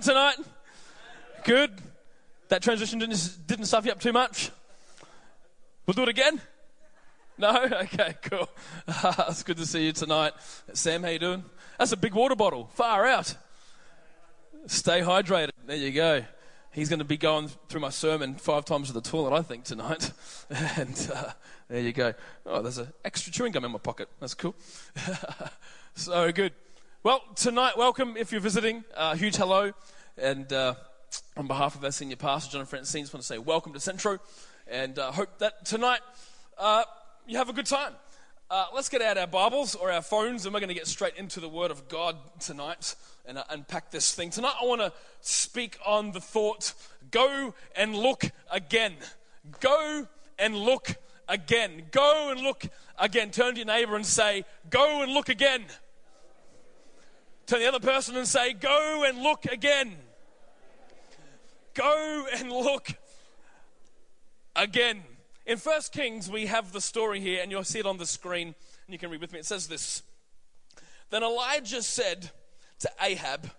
tonight? Good. That transition didn't, didn't stuff you up too much? We'll do it again? No? Okay, cool. it's good to see you tonight. Sam, how you doing? That's a big water bottle. Far out. Stay hydrated. There you go. He's going to be going through my sermon five times to the toilet, I think, tonight. and uh, there you go. Oh, there's an extra chewing gum in my pocket. That's cool. so good. Well, tonight, welcome if you're visiting. Uh, huge hello. And uh, on behalf of our senior pastor, John and Francine, I just want to say welcome to Centro. And uh, hope that tonight uh, you have a good time. Uh, let's get out our Bibles or our phones, and we're going to get straight into the Word of God tonight and uh, unpack this thing. Tonight, I want to speak on the thought go and look again. Go and look again. Go and look again. Turn to your neighbor and say, Go and look again. To the other person and say, Go and look again. Go and look again. In First Kings, we have the story here, and you'll see it on the screen, and you can read with me. It says this Then Elijah said to Ahab,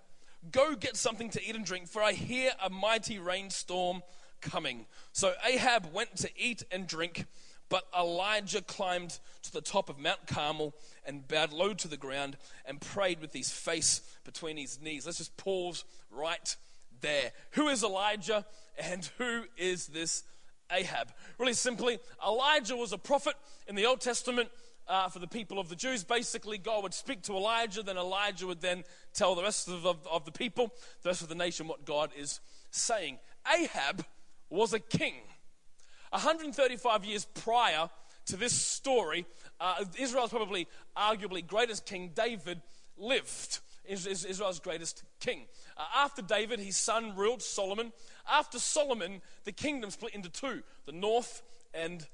Go get something to eat and drink, for I hear a mighty rainstorm coming. So Ahab went to eat and drink, but Elijah climbed to the top of Mount Carmel and bowed low to the ground and prayed with his face between his knees. Let's just pause right there. Who is Elijah and who is this Ahab? Really simply, Elijah was a prophet in the Old Testament uh, for the people of the Jews. Basically, God would speak to Elijah, then Elijah would then tell the rest of, of, of the people, the rest of the nation, what God is saying. Ahab was a king. 135 years prior to this story, uh, Israel's probably arguably greatest king, David, lived. Israel's greatest king. Uh, after David, his son ruled Solomon. After Solomon, the kingdom split into two the north and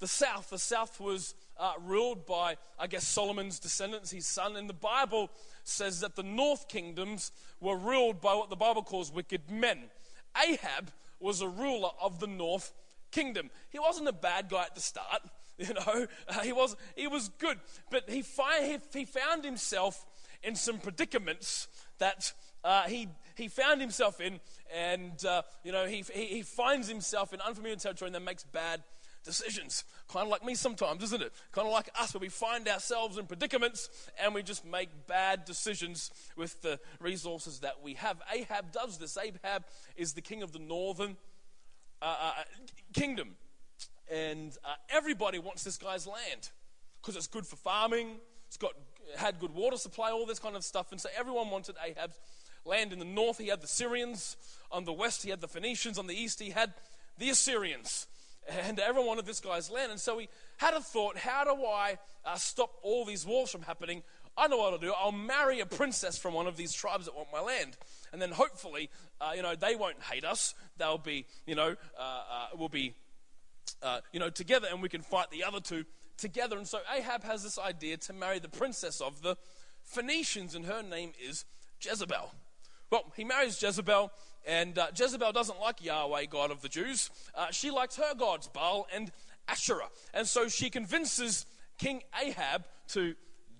the south. The south was uh, ruled by, I guess, Solomon's descendants, his son. And the Bible says that the north kingdoms were ruled by what the Bible calls wicked men. Ahab was a ruler of the north kingdom. He wasn't a bad guy at the start, you know, uh, he, was, he was good. But he, fi- he, he found himself in some predicaments that uh, he, he found himself in, and uh, you know, he, he, he, finds himself in unfamiliar territory and then makes bad decisions. Kind of like me sometimes, isn't it? Kind of like us, where we find ourselves in predicaments and we just make bad decisions with the resources that we have. Ahab does this. Ahab is the king of the northern uh, uh kingdom, and uh, everybody wants this guy's land because it's good for farming. It's got had good water supply, all this kind of stuff. And so everyone wanted Ahab's land. In the north, he had the Syrians. On the west, he had the Phoenicians. On the east, he had the Assyrians. And everyone wanted this guy's land. And so he had a thought how do I uh, stop all these wars from happening? I know what I'll do. I'll marry a princess from one of these tribes that want my land. And then hopefully, uh, you know, they won't hate us. They'll be, you know, uh, uh we'll be, uh, you know, together and we can fight the other two together. And so Ahab has this idea to marry the princess of the Phoenicians, and her name is Jezebel. Well, he marries Jezebel, and uh, Jezebel doesn't like Yahweh, God of the Jews. Uh, she likes her gods, Baal and Asherah. And so she convinces King Ahab to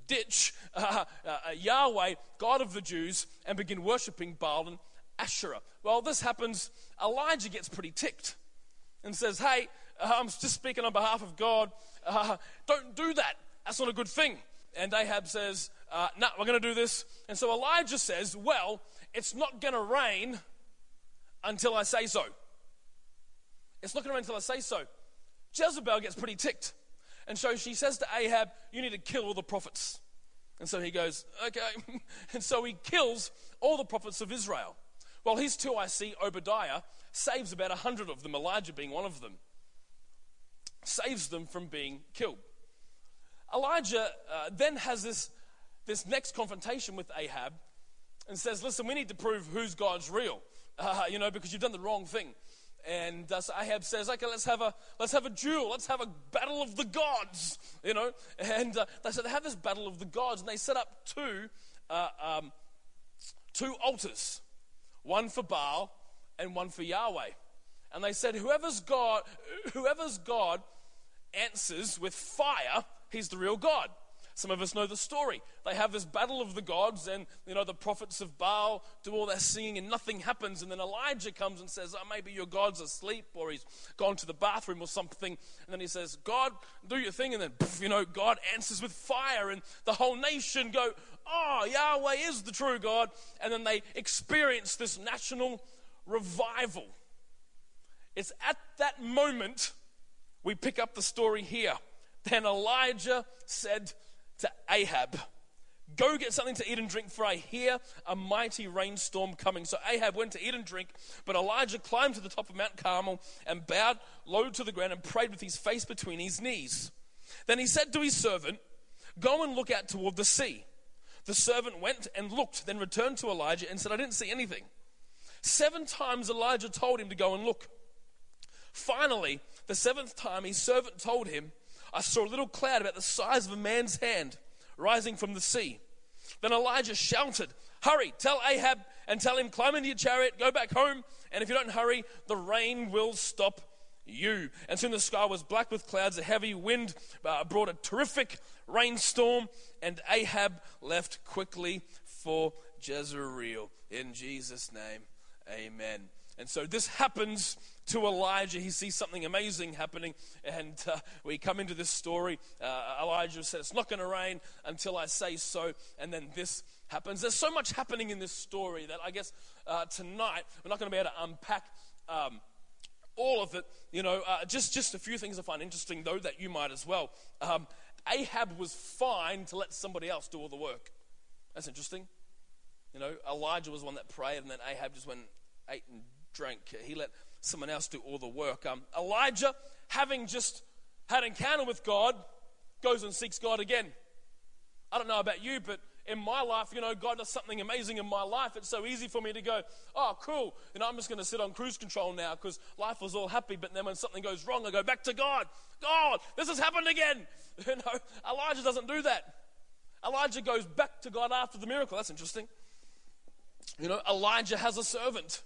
ditch uh, uh Yahweh, God of the Jews, and begin worshipping Baal and Asherah. Well, this happens. Elijah gets pretty ticked and says, Hey, I'm just speaking on behalf of God uh, don't do that. That's not a good thing. And Ahab says, uh, No, nah, we're going to do this. And so Elijah says, Well, it's not going to rain until I say so. It's not going to rain until I say so. Jezebel gets pretty ticked. And so she says to Ahab, You need to kill all the prophets. And so he goes, Okay. and so he kills all the prophets of Israel. Well, his two I see, Obadiah, saves about a hundred of them, Elijah being one of them saves them from being killed. Elijah uh, then has this, this next confrontation with Ahab and says, Listen, we need to prove whose God's real, uh, you know, because you've done the wrong thing. And uh, so Ahab says, okay, let's have a let's have a duel. Let's have a battle of the gods, you know. And uh, they said they have this battle of the gods, and they set up two uh, um, two altars, one for Baal and one for Yahweh. And they said, whoever's God, whoever's God answers with fire, he's the real God. Some of us know the story. They have this battle of the gods, and you know the prophets of Baal do all their singing, and nothing happens. And then Elijah comes and says, "Oh, maybe your god's asleep, or he's gone to the bathroom, or something." And then he says, "God, do your thing." And then you know, God answers with fire, and the whole nation go, "Oh, Yahweh is the true God." And then they experience this national revival. It's at that moment we pick up the story here. Then Elijah said to Ahab, Go get something to eat and drink, for I hear a mighty rainstorm coming. So Ahab went to eat and drink, but Elijah climbed to the top of Mount Carmel and bowed low to the ground and prayed with his face between his knees. Then he said to his servant, Go and look out toward the sea. The servant went and looked, then returned to Elijah and said, I didn't see anything. Seven times Elijah told him to go and look. Finally, the seventh time, his servant told him, I saw a little cloud about the size of a man's hand rising from the sea. Then Elijah shouted, Hurry, tell Ahab and tell him, climb into your chariot, go back home, and if you don't hurry, the rain will stop you. And soon the sky was black with clouds. A heavy wind uh, brought a terrific rainstorm, and Ahab left quickly for Jezreel. In Jesus' name, amen. And so this happens to Elijah. He sees something amazing happening, and uh, we come into this story. Uh, Elijah said, It's not going to rain until I say so, and then this happens. There's so much happening in this story that I guess uh, tonight we're not going to be able to unpack. Um, all of it, you know, uh, just, just a few things I find interesting, though, that you might as well. Um, Ahab was fine to let somebody else do all the work. That's interesting. You know, Elijah was one that prayed, and then Ahab just went, ate, and drank. He let someone else do all the work. Um, Elijah, having just had encounter with God, goes and seeks God again. I don't know about you, but in my life, you know, God does something amazing in my life. It's so easy for me to go, oh, cool. Know, I'm just going to sit on cruise control now because life was all happy. But then when something goes wrong, I go back to God. God, this has happened again. You know, Elijah doesn't do that. Elijah goes back to God after the miracle. That's interesting. You know, Elijah has a servant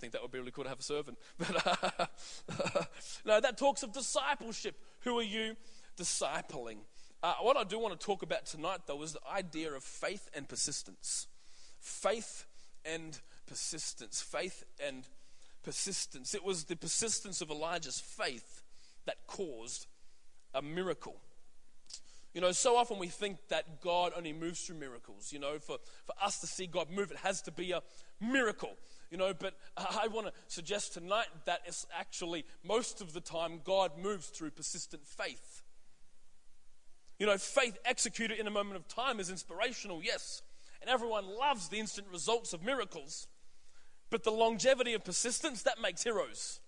think that would be really cool to have a servant. But uh, no, that talks of discipleship. Who are you discipling? Uh, what I do want to talk about tonight, though, is the idea of faith and persistence. Faith and persistence. Faith and persistence. It was the persistence of Elijah's faith that caused a miracle. You know, so often we think that God only moves through miracles. You know, for, for us to see God move, it has to be a miracle you know, but I want to suggest tonight that it's actually most of the time God moves through persistent faith. You know, faith executed in a moment of time is inspirational, yes, and everyone loves the instant results of miracles, but the longevity of persistence, that makes heroes.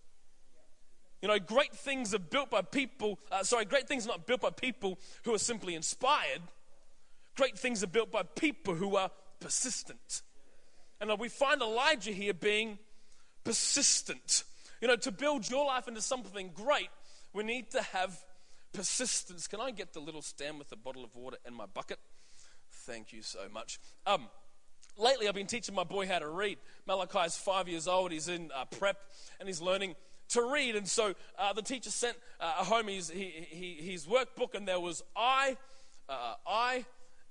You know, great things are built by people, uh, sorry, great things are not built by people who are simply inspired. Great things are built by people who are persistent. And we find Elijah here being persistent. You know, to build your life into something great, we need to have persistence. Can I get the little stand with a bottle of water and my bucket? Thank you so much. Um, lately, I've been teaching my boy how to read. Malachi is five years old. He's in uh, prep and he's learning to read. And so uh, the teacher sent uh, home his, his workbook, and there was I, uh, I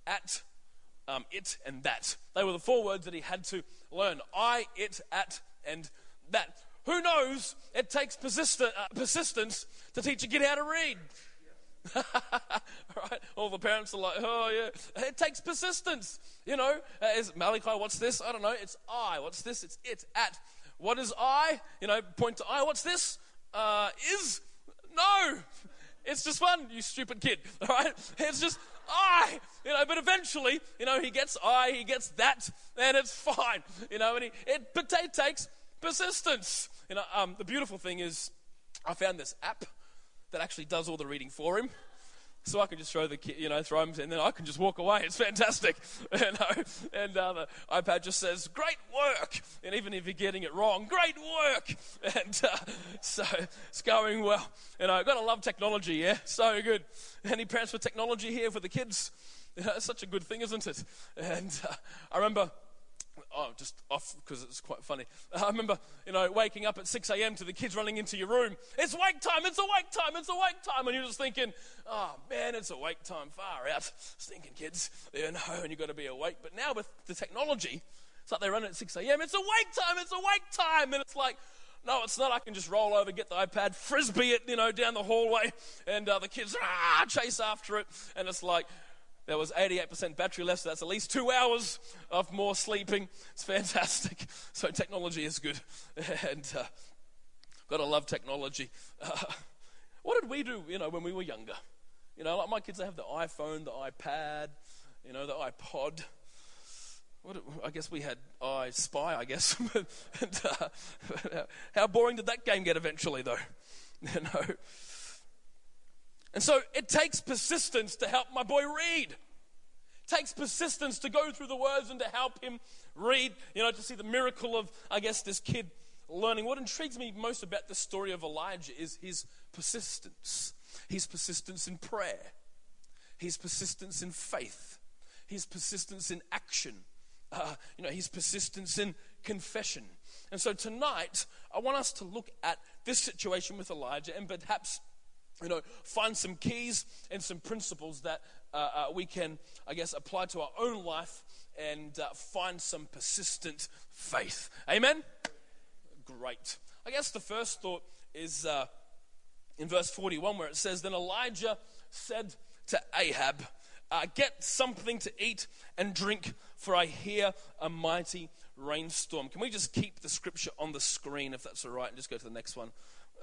at um, it, and that. They were the four words that he had to learn I, it, at, and that. Who knows? It takes persistent, uh, persistence to teach a kid how to read. right? All the parents are like, oh, yeah. It takes persistence. You know, uh, is Malachi, what's this? I don't know. It's I. What's this? It's it. At. What is I? You know, point to I. What's this? Uh, is. No. It's just fun, you stupid kid. All right? It's just I, you know, but eventually, you know, he gets I, he gets that, and it's fine, you know, and he, it, but it takes persistence. You know, um, the beautiful thing is, I found this app that actually does all the reading for him. So I can just throw the you know, throw him, and then I can just walk away. It's fantastic, you know. And uh, the iPad just says, "Great work," and even if you're getting it wrong, "Great work." And uh, so it's going well. And I've got to love technology, yeah, so good. Any parents for technology here for the kids? You know, it's such a good thing, isn't it? And uh, I remember oh, just off because it's quite funny. I remember, you know, waking up at 6 a.m. to the kids running into your room. It's wake time, it's awake time, it's awake time. And you're just thinking, oh man, it's awake time, far out. Stinking kids, you know, and you've got to be awake. But now with the technology, it's like they run at 6 a.m. It's awake time, it's awake time. And it's like, no, it's not. I can just roll over, get the iPad, frisbee it, you know, down the hallway, and uh, the kids ah, chase after it. And it's like, there was 88% battery left, so that's at least two hours of more sleeping. It's fantastic. So technology is good, and uh, gotta love technology. Uh, what did we do, you know, when we were younger? You know, like my kids, they have the iPhone, the iPad, you know, the iPod. I guess we had I Spy, I guess. and, uh, how boring did that game get eventually, though? You know. And so it takes persistence to help my boy read. Takes persistence to go through the words and to help him read, you know, to see the miracle of, I guess, this kid learning. What intrigues me most about the story of Elijah is his persistence. His persistence in prayer, his persistence in faith, his persistence in action, uh, you know, his persistence in confession. And so tonight, I want us to look at this situation with Elijah and perhaps you know, find some keys and some principles that uh, uh, we can, I guess, apply to our own life and uh, find some persistent faith. Amen? Great. I guess the first thought is uh, in verse 41 where it says, Then Elijah said to Ahab, uh, Get something to eat and drink, for I hear a mighty rainstorm. Can we just keep the scripture on the screen if that's all right and just go to the next one?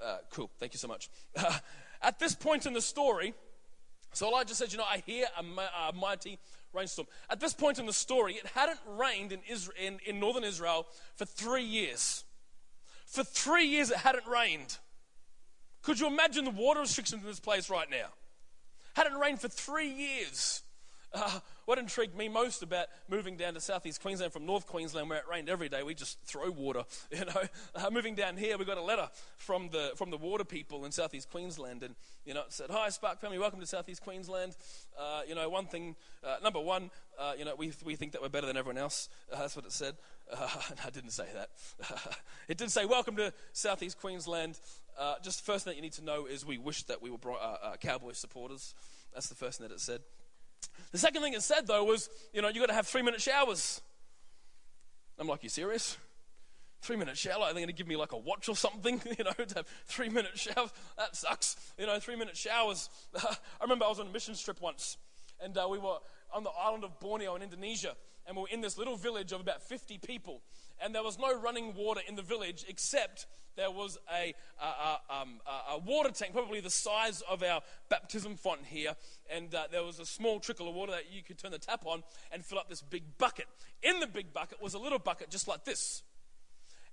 Uh, cool. Thank you so much. At this point in the story, so Elijah said, You know, I hear a, mighty rainstorm. At this point in the story, it hadn't rained in, Israel, in, in northern Israel for three years. For three years, it hadn't rained. Could you imagine the water restrictions in this place right now? Hadn't rained for three years. Uh, what intrigued me most about moving down to southeast Queensland from North Queensland, where it rained every day, we just throw water. You know, uh, moving down here, we got a letter from the from the water people in southeast Queensland, and you know, it said, "Hi, Spark family, welcome to southeast Queensland." Uh, you know, one thing, uh, number one, uh, you know, we we think that we're better than everyone else. Uh, that's what it said. I didn't say that. it did say, "Welcome to southeast Queensland." just the first thing that you need to know is we wish that we were Cowboy supporters. That's the first thing that it said. The second thing it said, though, was, you know, you've got to have three minute showers. I'm like, you serious? Three minute shower? Are they going to give me like a watch or something? You know, to have three minute showers? That sucks. You know, three minute showers. I remember I was on a mission trip once, and uh, we were on the island of Borneo in Indonesia, and we were in this little village of about 50 people, and there was no running water in the village except there was a, a, a, um, a, water tank, probably the size of our baptism font here, and uh, there was a small trickle of water that you could turn the tap on and fill up this big bucket. In the big bucket was a little bucket just like this.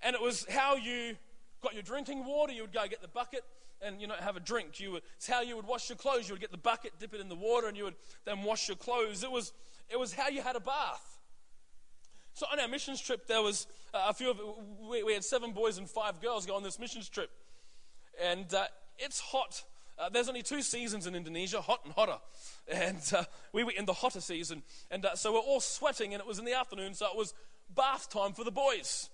And it was how you got your drinking water. You would go get the bucket and you know have a drink. You would, it's how you would wash your clothes. You would get the bucket, dip it in the water, and you would then wash your clothes. It was it was how you had a bath. So on our missions trip, there was uh, a few of we, we, had seven boys and five girls go on this missions trip, and uh, it's hot. Uh, there's only two seasons in Indonesia, hot and hotter, and uh, we were in the hotter season, and uh, so we're all sweating, and it was in the afternoon, so it was bath time for the boys.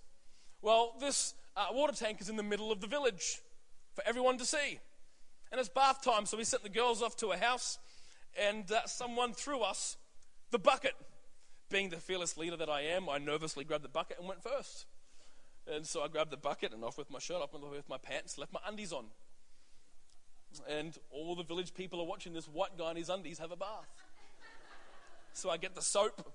Well, this uh, water tank is in the middle of the village for everyone to see, and it's bath time, so we sent the girls off to a house, and someone threw us the bucket being the fearless leader that I am, I nervously grabbed the bucket and went first. And so I grabbed the bucket and off with my shirt, off with my pants, left my undies on. And all the village people are watching this white guy in his undies have a bath. So I get the soap.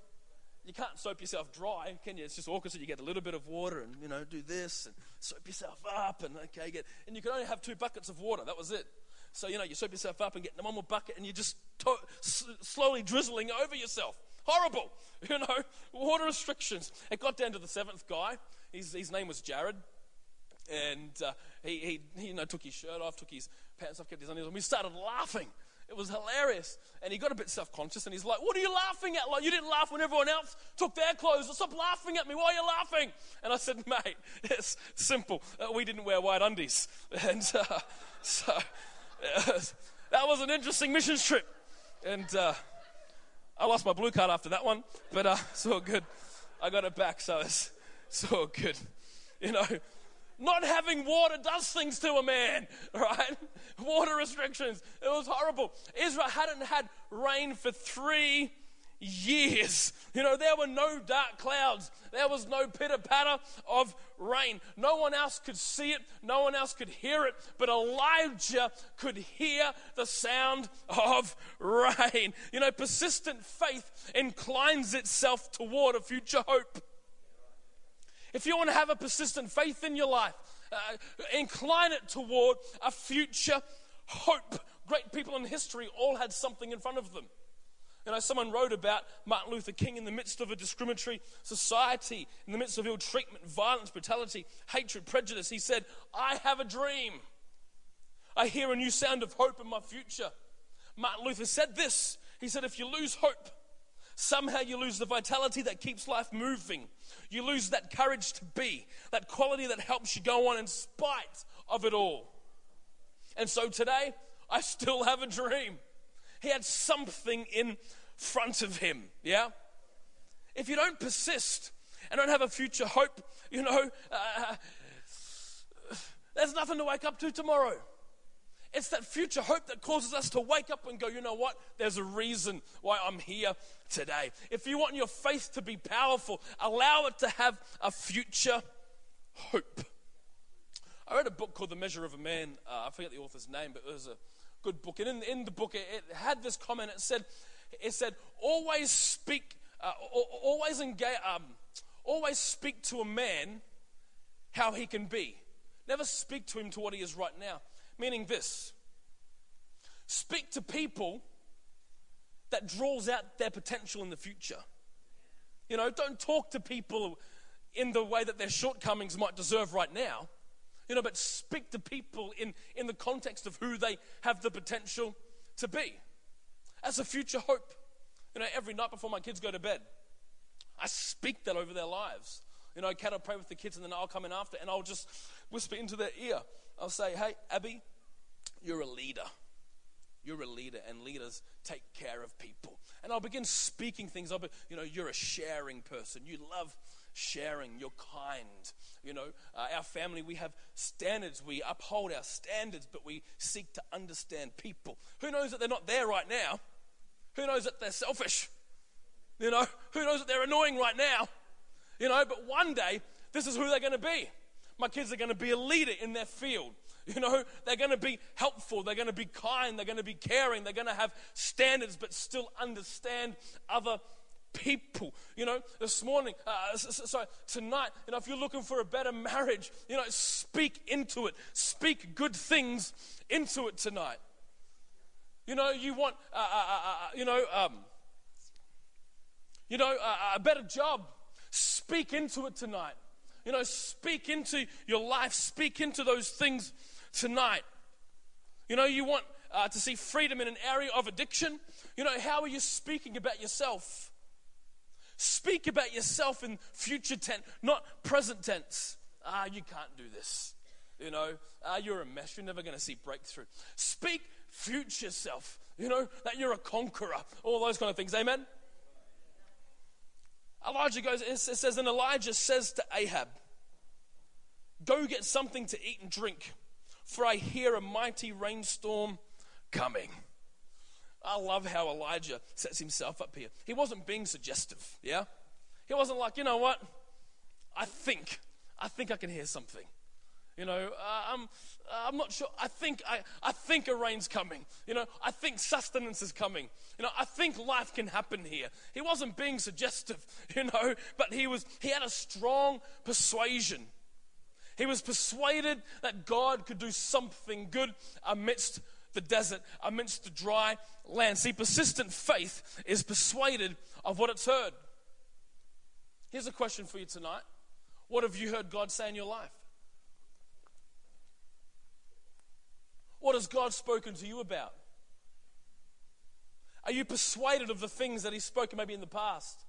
You can't soap yourself dry, can you? It's just awkward. So you get a little bit of water and, you know, do this and soap yourself up and, okay, get. And you can only have two buckets of water. That was it. So, you know, you soap yourself up and get one more bucket and you're just to- s- slowly drizzling over yourself. Horrible. You know, water restrictions. It got down to the seventh guy. His, his name was Jared. And uh, he, he, you know, took his shirt off, took his pants off, kept his undies on. We started laughing. It was hilarious. And he got a bit self conscious and he's like, What are you laughing at? Like, you didn't laugh when everyone else took their clothes. Stop laughing at me. Why are you laughing? And I said, Mate, it's simple. Uh, we didn't wear white undies. And uh, so uh, that was an interesting missions trip. And uh, I lost my blue card after that one, but uh, it's all good. I got it back, so it's, it's all good. You know, not having water does things to a man, right? Water restrictions. It was horrible. Israel hadn't had rain for three years. You know, there were no dark clouds, there was no pitter patter of rain. No one else could see it, no one else could hear it, but Elijah could hear the sound of rain. You know, persistent faith inclines itself toward a future hope. If you want to have a persistent faith in your life, uh, incline it toward a future hope. Great people in history all had something in front of them. You know, someone wrote about Martin Luther King in the midst of a discriminatory society, in the midst of ill treatment, violence, brutality, hatred, prejudice. He said, I have a dream. I hear a new sound of hope in my future. Martin Luther said this. He said, If you lose hope, somehow you lose the vitality that keeps life moving. You lose that courage to be, that quality that helps you go on in spite of it all. And so today, I still have a dream. He had something in front of him, yeah? If you don't persist and don't have a future hope, you know, uh, there's nothing to wake up to tomorrow. It's that future hope that causes us to wake up and go, you know what? There's a reason why I'm here today. If you want your faith to be powerful, allow it to have a future hope. I read a book called The Measure of a Man. Uh, I forget the author's name, but it was a good book. And in, in the book, it, it, had this comment. It said, it said always speak, uh, always engage, um, always speak to a man how he can be. Never speak to him to what he is right now. Meaning this speak to people that draws out their potential in the future. You know, don't talk to people in the way that their shortcomings might deserve right now. You know, but speak to people in, in the context of who they have the potential to be. As a future hope. You know, every night before my kids go to bed, I speak that over their lives. You know, can I pray with the kids and then I'll come in after and I'll just whisper into their ear. I'll say, hey, Abby, you're a leader. You're a leader, and leaders take care of people. And I'll begin speaking things. I'll be, you know, you're a sharing person. You love sharing. You're kind. You know, uh, our family, we have standards. We uphold our standards, but we seek to understand people. Who knows that they're not there right now? Who knows that they're selfish? You know, who knows that they're annoying right now? You know, but one day, this is who they're going to be. My kids are going to be a leader in their field. You know, they're going to be helpful, they're going to be kind, they're going to be caring, they're going to have standards, but still understand other people. You know, this morning, uh, so tonight, you know, if you're looking for a better marriage, you know, speak into it. Speak good things into it tonight. You know, you want, uh, uh, uh, uh you know, um, you know, a better job. Speak into it tonight. You know, speak into your life. Speak into those things tonight. You know, you want uh, to see freedom in an area of addiction. You know, how are you speaking about yourself? Speak about yourself in future tense, not present tense. Ah, you can't do this. You know, ah, you're a mess. You're never going to see breakthrough. Speak future self. You know, that you're a conqueror. All those kind of things. Amen? Elijah goes, it says, and Elijah says to Ahab, Go get something to eat and drink, for I hear a mighty rainstorm coming. I love how Elijah sets himself up here. He wasn't being suggestive, yeah? He wasn't like, you know what? I think, I think I can hear something. You know, uh, I'm, I'm not sure. I think, I, I think a rain's coming. You know, I think sustenance is coming. You know, I think life can happen here. He wasn't being suggestive, you know, but he was, he had a strong persuasion. He was persuaded that God could do something good amidst the desert, amidst the dry land. See, persistent faith is persuaded of what it's heard. Here's a question for you tonight What have you heard God say in your life? What has God spoken to you about? Are you persuaded of the things that He's spoken maybe in the past?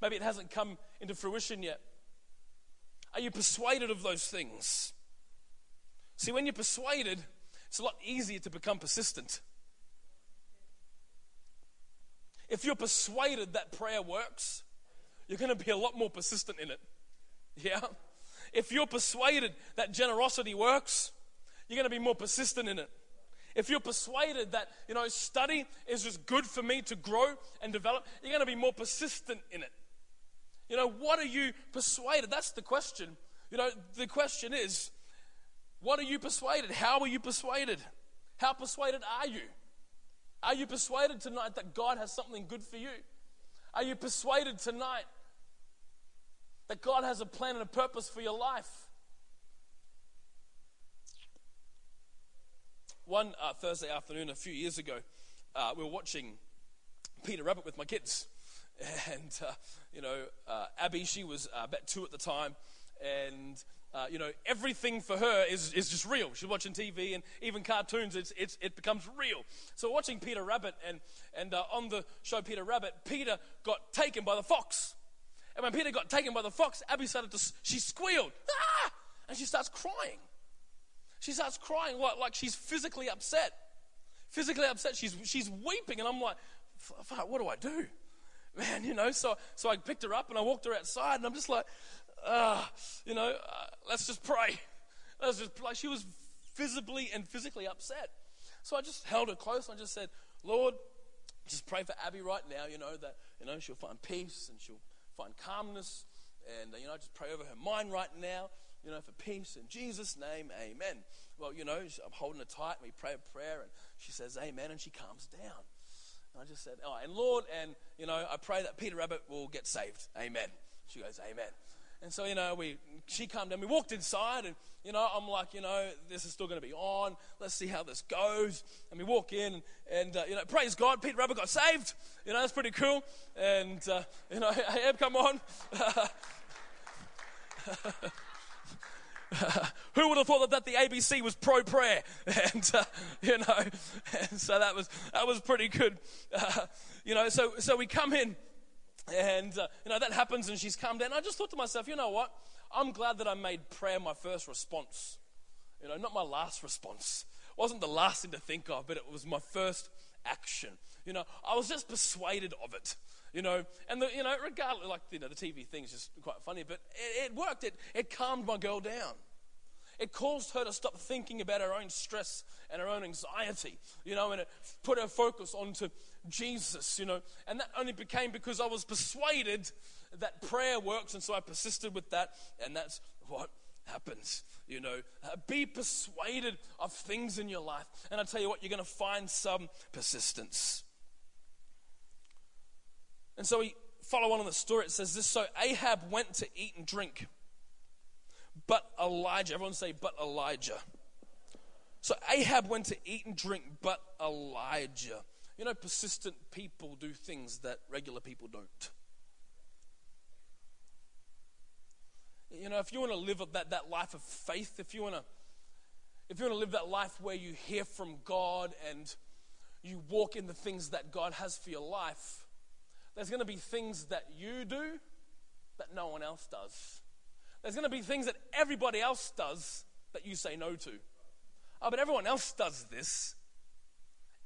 Maybe it hasn't come into fruition yet. Are you persuaded of those things? See, when you're persuaded, it's a lot easier to become persistent. If you're persuaded that prayer works, you're going to be a lot more persistent in it. Yeah? If you're persuaded that generosity works, you're going to be more persistent in it. If you're persuaded that, you know, study is just good for me to grow and develop, you're going to be more persistent in it. You know, what are you persuaded? That's the question. You know, the question is, what are you persuaded? How are you persuaded? How persuaded are you? Are you persuaded tonight that God has something good for you? Are you persuaded tonight that God has a plan and a purpose for your life? One uh, Thursday afternoon a few years ago, uh, we were watching Peter Rabbit with my kids. And, uh, you know, uh, Abby, she was uh, about two at the time. And, uh, you know, everything for her is, is just real. She's watching TV and even cartoons, it's, it's, it becomes real. So, watching Peter Rabbit, and, and on the show Peter Rabbit, Peter got taken by the fox. And when Peter got taken by the fox, Abby started to, she squealed, ah! And she starts crying. She starts crying like, like she's physically upset. Physically upset. She's, she's weeping. And I'm like, what do I do? Man, you know, so, so I picked her up and I walked her outside and I'm just like, ah, you know, uh, let's just pray. Let's just like she was visibly and physically upset. So I just held her close and I just said, Lord, just pray for Abby right now, you know, that, you know, she'll find peace and she'll find calmness. And, uh, you know, just pray over her mind right now you know, for peace. In Jesus' name, amen. Well, you know, I'm holding her tight, and we pray a prayer, and she says, amen, and she calms down. And I just said, oh, and Lord, and, you know, I pray that Peter Rabbit will get saved. Amen. She goes, amen. And so, you know, we she calmed down. We walked inside, and, you know, I'm like, you know, this is still going to be on. Let's see how this goes. And we walk in, and, uh, you know, praise God, Peter Rabbit got saved. You know, that's pretty cool. And, uh, you know, hey, Eb, come on. Who would have thought that, that the ABC was pro prayer? And, uh, you know, and so that was, that was pretty good. You know, so, so we come in and, uh, you know, that happens and she's calmed down. I just thought to myself, you know what? I'm glad that I made prayer my first response. You know, not my last response. It wasn't the last thing to think of, but it was my first action. You know, I was just persuaded of it you know, and the, you know, regardless, like you know, the TV thing's just quite funny, but it, it worked. It it calmed my girl down. It caused her to stop thinking about her own stress and her own anxiety, you know, and it put her focus onto Jesus, you know. And that only became because I was persuaded that prayer works, and so I persisted with that, and that's what happens. You know, uh, be persuaded of things in your life, and I tell you what, you're going to find some persistence. And so we follow on in the story. It says this So Ahab went to eat and drink, but Elijah, everyone say, but Elijah. So Ahab went to eat and drink, but Elijah. You know, persistent people do things that regular people don't. You know, if you want to live that, that life of faith, if you want to if you want to live that life where you hear from God and you walk in the things that God has for your life, there's going to be things that you do that no one else does. There's going to be things that everybody else does that you say no to. Oh, but everyone else does this.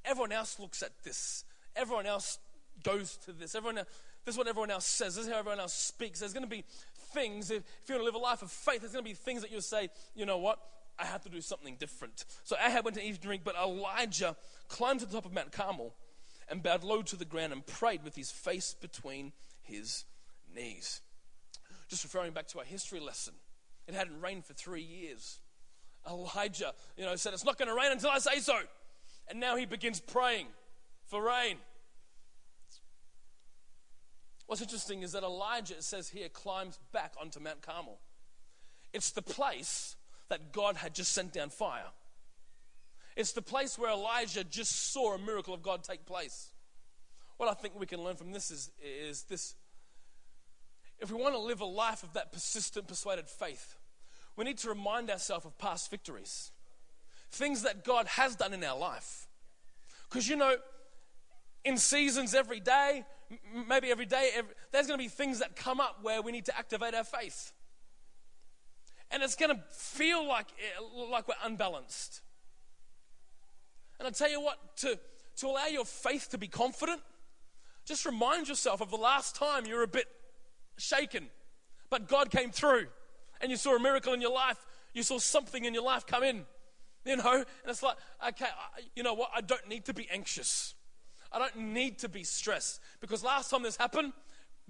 Everyone else looks at this. Everyone else goes to this. Everyone, this is what everyone else says. This is how everyone else speaks. There's going to be things, if, if you want to live a life of faith, there's going to be things that you'll say, you know what? I have to do something different. So Ahab went to eat and drink, but Elijah climbed to the top of Mount Carmel and bowed low to the ground and prayed with his face between his knees. Just referring back to our history lesson, it hadn't rained for three years. Elijah, you know, said, It's not going to rain until I say so. And now he begins praying for rain. What's interesting is that Elijah, it says here, climbs back onto Mount Carmel. It's the place that God had just sent down fire. It's the place where Elijah just saw a miracle of God take place. What I think we can learn from this is, is this. If we want to live a life of that persistent, persuaded faith, we need to remind ourselves of past victories, things that God has done in our life. Because, you know, in seasons every day, maybe every day, every, there's going to be things that come up where we need to activate our faith. And it's going to feel like, eh, like we're unbalanced. And I tell you what, to, to allow your faith to be confident, just remind yourself of the last time you were a bit shaken. But God came through and you saw a miracle in your life. You saw something in your life come in. You know, and it's like, okay, you know what? I don't need to be anxious. I don't need to be stressed because last time this happened,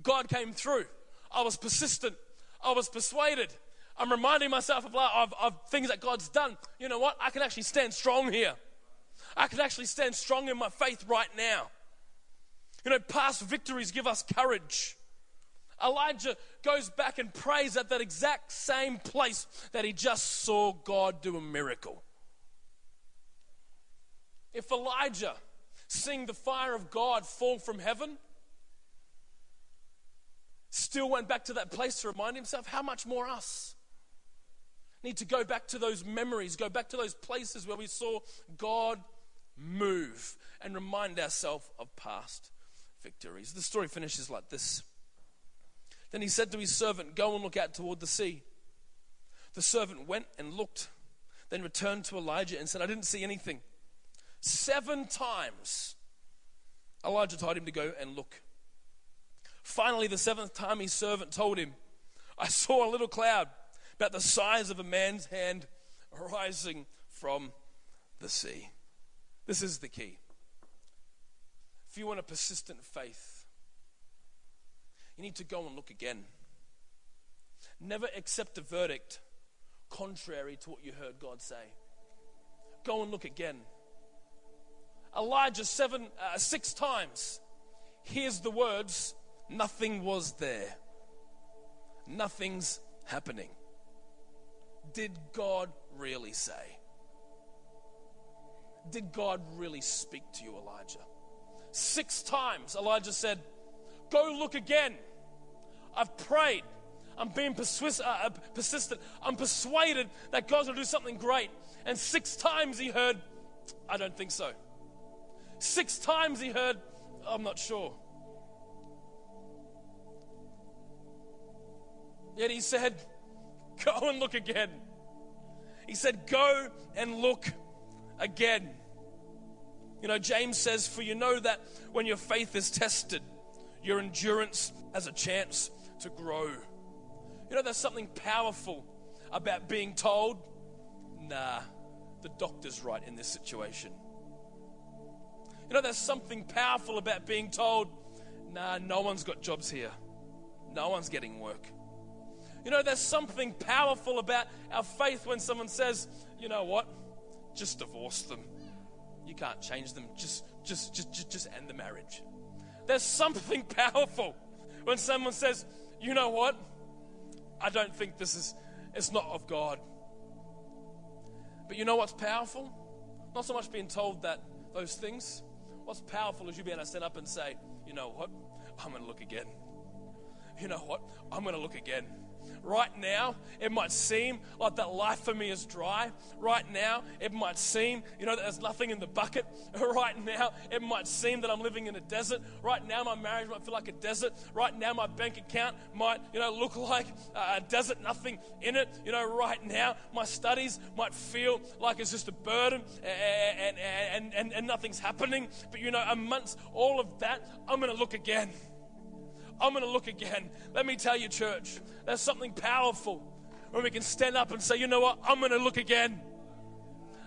God came through. I was persistent. I was persuaded. I'm reminding myself of, of, of things that God's done. You know what? I can actually stand strong here. I can actually stand strong in my faith right now. You know, past victories give us courage. Elijah goes back and prays at that exact same place that he just saw God do a miracle. If Elijah, seeing the fire of God fall from heaven, still went back to that place to remind himself, how much more us? Need to go back to those memories, go back to those places where we saw God move and remind ourselves of past victories. The story finishes like this. Then he said to his servant, Go and look out toward the sea. The servant went and looked, then returned to Elijah and said, I didn't see anything. Seven times Elijah told him to go and look. Finally, the seventh time, his servant told him, I saw a little cloud about the size of a man's hand rising from the sea. This is the key. If you want a persistent faith, you need to go and look again. Never accept a verdict contrary to what you heard God say. Go and look again. Elijah seven, uh, six times hears the words, nothing was there. Nothing's happening. Did God really say? Did God really speak to you, Elijah? Six times Elijah said, Go look again. I've prayed. I'm being uh, uh persistent. I'm persuaded that God's going to do something great. And six times he heard, I don't think so. Six times he heard, I'm not sure. Yet he said, Go and look again. He said, Go and look again. You know, James says, For you know that when your faith is tested, your endurance has a chance to grow. You know, there's something powerful about being told, Nah, the doctor's right in this situation. You know, there's something powerful about being told, Nah, no one's got jobs here, no one's getting work. You know, there's something powerful about our faith when someone says, You know what? Just divorce them. You can't change them. Just, just, just, just, just end the marriage. There's something powerful when someone says, you know what? I don't think this is, it's not of God. But you know what's powerful? Not so much being told that those things. What's powerful is you being able to stand up and say, you know what? I'm going to look again. You know what? I'm going to look again. Right now, it might seem like that life for me is dry. Right now, it might seem, you know, that there's nothing in the bucket. Right now, it might seem that I'm living in a desert. Right now, my marriage might feel like a desert. Right now, my bank account might, you know, look like a desert, nothing in it. You know, right now, my studies might feel like it's just a burden and, and, and, and nothing's happening. But, you know, amongst all of that, I'm going to look again. I'm going to look again. Let me tell you, church, there's something powerful when we can stand up and say, you know what, I'm going to look again.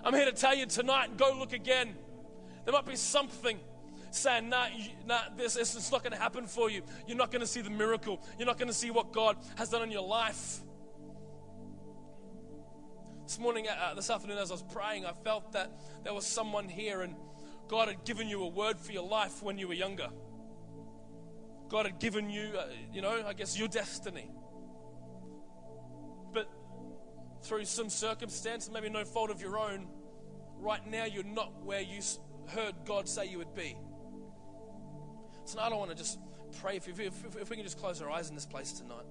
I'm here to tell you tonight, and go look again. There might be something saying, nah, nah this, this is not going to happen for you. You're not going to see the miracle. You're not going to see what God has done in your life. This morning, uh, uh, this afternoon, as I was praying, I felt that there was someone here and God had given you a word for your life when you were younger. God had given you, uh, you know, I guess your destiny. But through some circumstance, maybe no fault of your own, right now you're not where you heard God say you would be. Tonight I don't want to just pray if, if, if, if we can just close our eyes in this place tonight.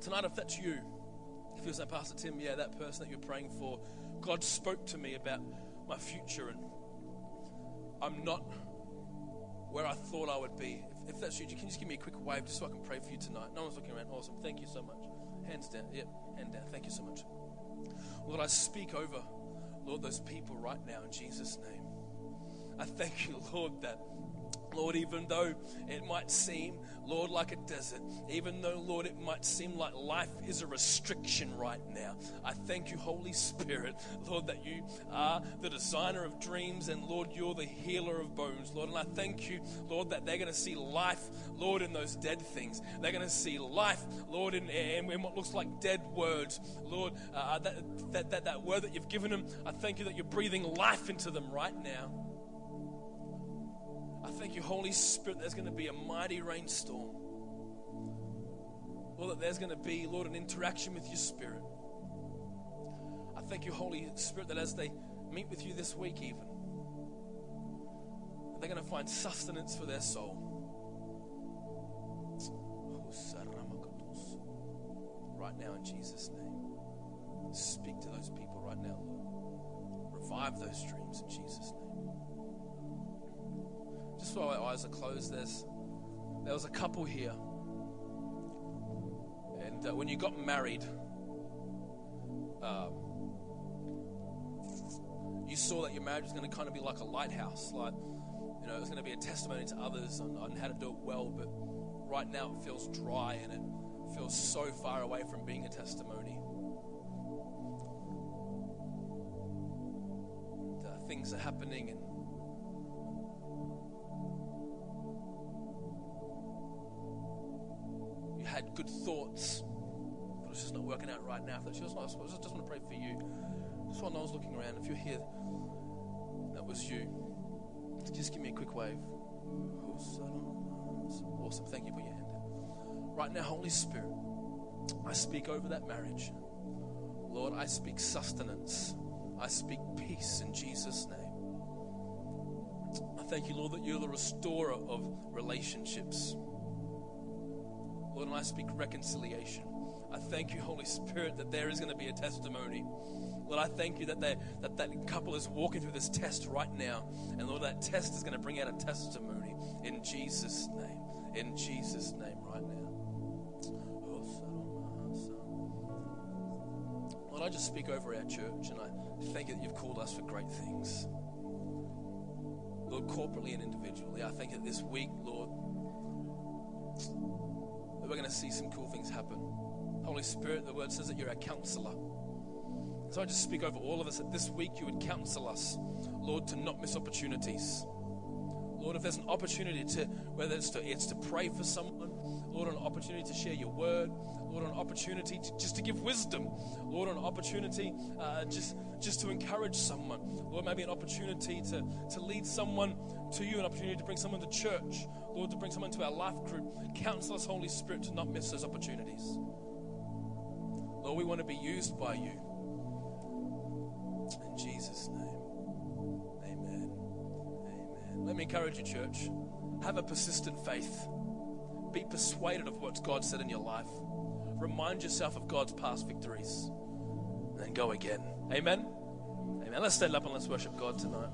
Tonight, if that's you, if you're saying, Pastor Tim, yeah, that person that you're praying for, God spoke to me about my future and I'm not where I thought I would be. If, if that's you, can you just give me a quick wave just so I can pray for you tonight? No one's looking around. Awesome. Thank you so much. Hands down. Yep, hand down. Thank you so much. Lord, I speak over, Lord, those people right now in Jesus' name. I thank you, Lord, that Lord, even though it might seem, Lord, like a desert, even though, Lord, it might seem like life is a restriction right now, I thank you, Holy Spirit, Lord, that you are the designer of dreams and, Lord, you're the healer of bones, Lord. And I thank you, Lord, that they're going to see life, Lord, in those dead things. They're going to see life, Lord, in, in, in what looks like dead words. Lord, uh, that, that, that, that word that you've given them, I thank you that you're breathing life into them right now. I thank you, Holy Spirit, there's going to be a mighty rainstorm. Lord, that there's going to be, Lord, an interaction with your Spirit. I thank you, Holy Spirit, that as they meet with you this week, even, they're going to find sustenance for their soul. Right now, in Jesus' name, speak to those people right now, Lord. Revive those dreams in Jesus' name just while our eyes are closed, there's there was a couple here, and uh, when you got married, um, you saw that your marriage was going to kind of be like a lighthouse, like you know, it was going to be a testimony to others on, on how to do it well. But right now, it feels dry and it feels so far away from being a testimony. And, uh, things are happening and had good thoughts, but it's just not working out right now. That's just, not, I just want to pray for you. Just while I was looking around, if you're here, that was you. Just give me a quick wave. Awesome. Thank you. Put your hand. Right now, Holy Spirit, I speak over that marriage. Lord, I speak sustenance. I speak peace in Jesus' name. I thank you, Lord, that you're the restorer of relationships. And I speak reconciliation. I thank you, Holy Spirit, that there is going to be a testimony. Lord, I thank you that that, that couple is walking through this test right now. And Lord, that test is going to bring out a testimony in Jesus' name. In Jesus' name, right now. Lord, I just speak over our church and I thank you that you've called us for great things. Lord, corporately and individually. I thank you that this week, Lord, going to see some cool things happen. Holy Spirit, the word says that you're our counselor. So I just speak over all of us that this week you would counsel us, Lord, to not miss opportunities. Lord, if there's an opportunity to, whether it's to, it's to pray for someone, Lord, an opportunity to share your word, Lord, an opportunity to, just to give wisdom, Lord, an opportunity uh, just, just to encourage someone, Lord, maybe an opportunity to, to lead someone to you, an opportunity to bring someone to church, Lord, to bring someone to our life group. Counsel us, Holy Spirit, to not miss those opportunities. Lord, we want to be used by you. In Jesus' name. Amen. Amen. Let me encourage you, church. Have a persistent faith. Be persuaded of what God said in your life. Remind yourself of God's past victories. And then go again. Amen. Amen. Let's stand up and let's worship God tonight.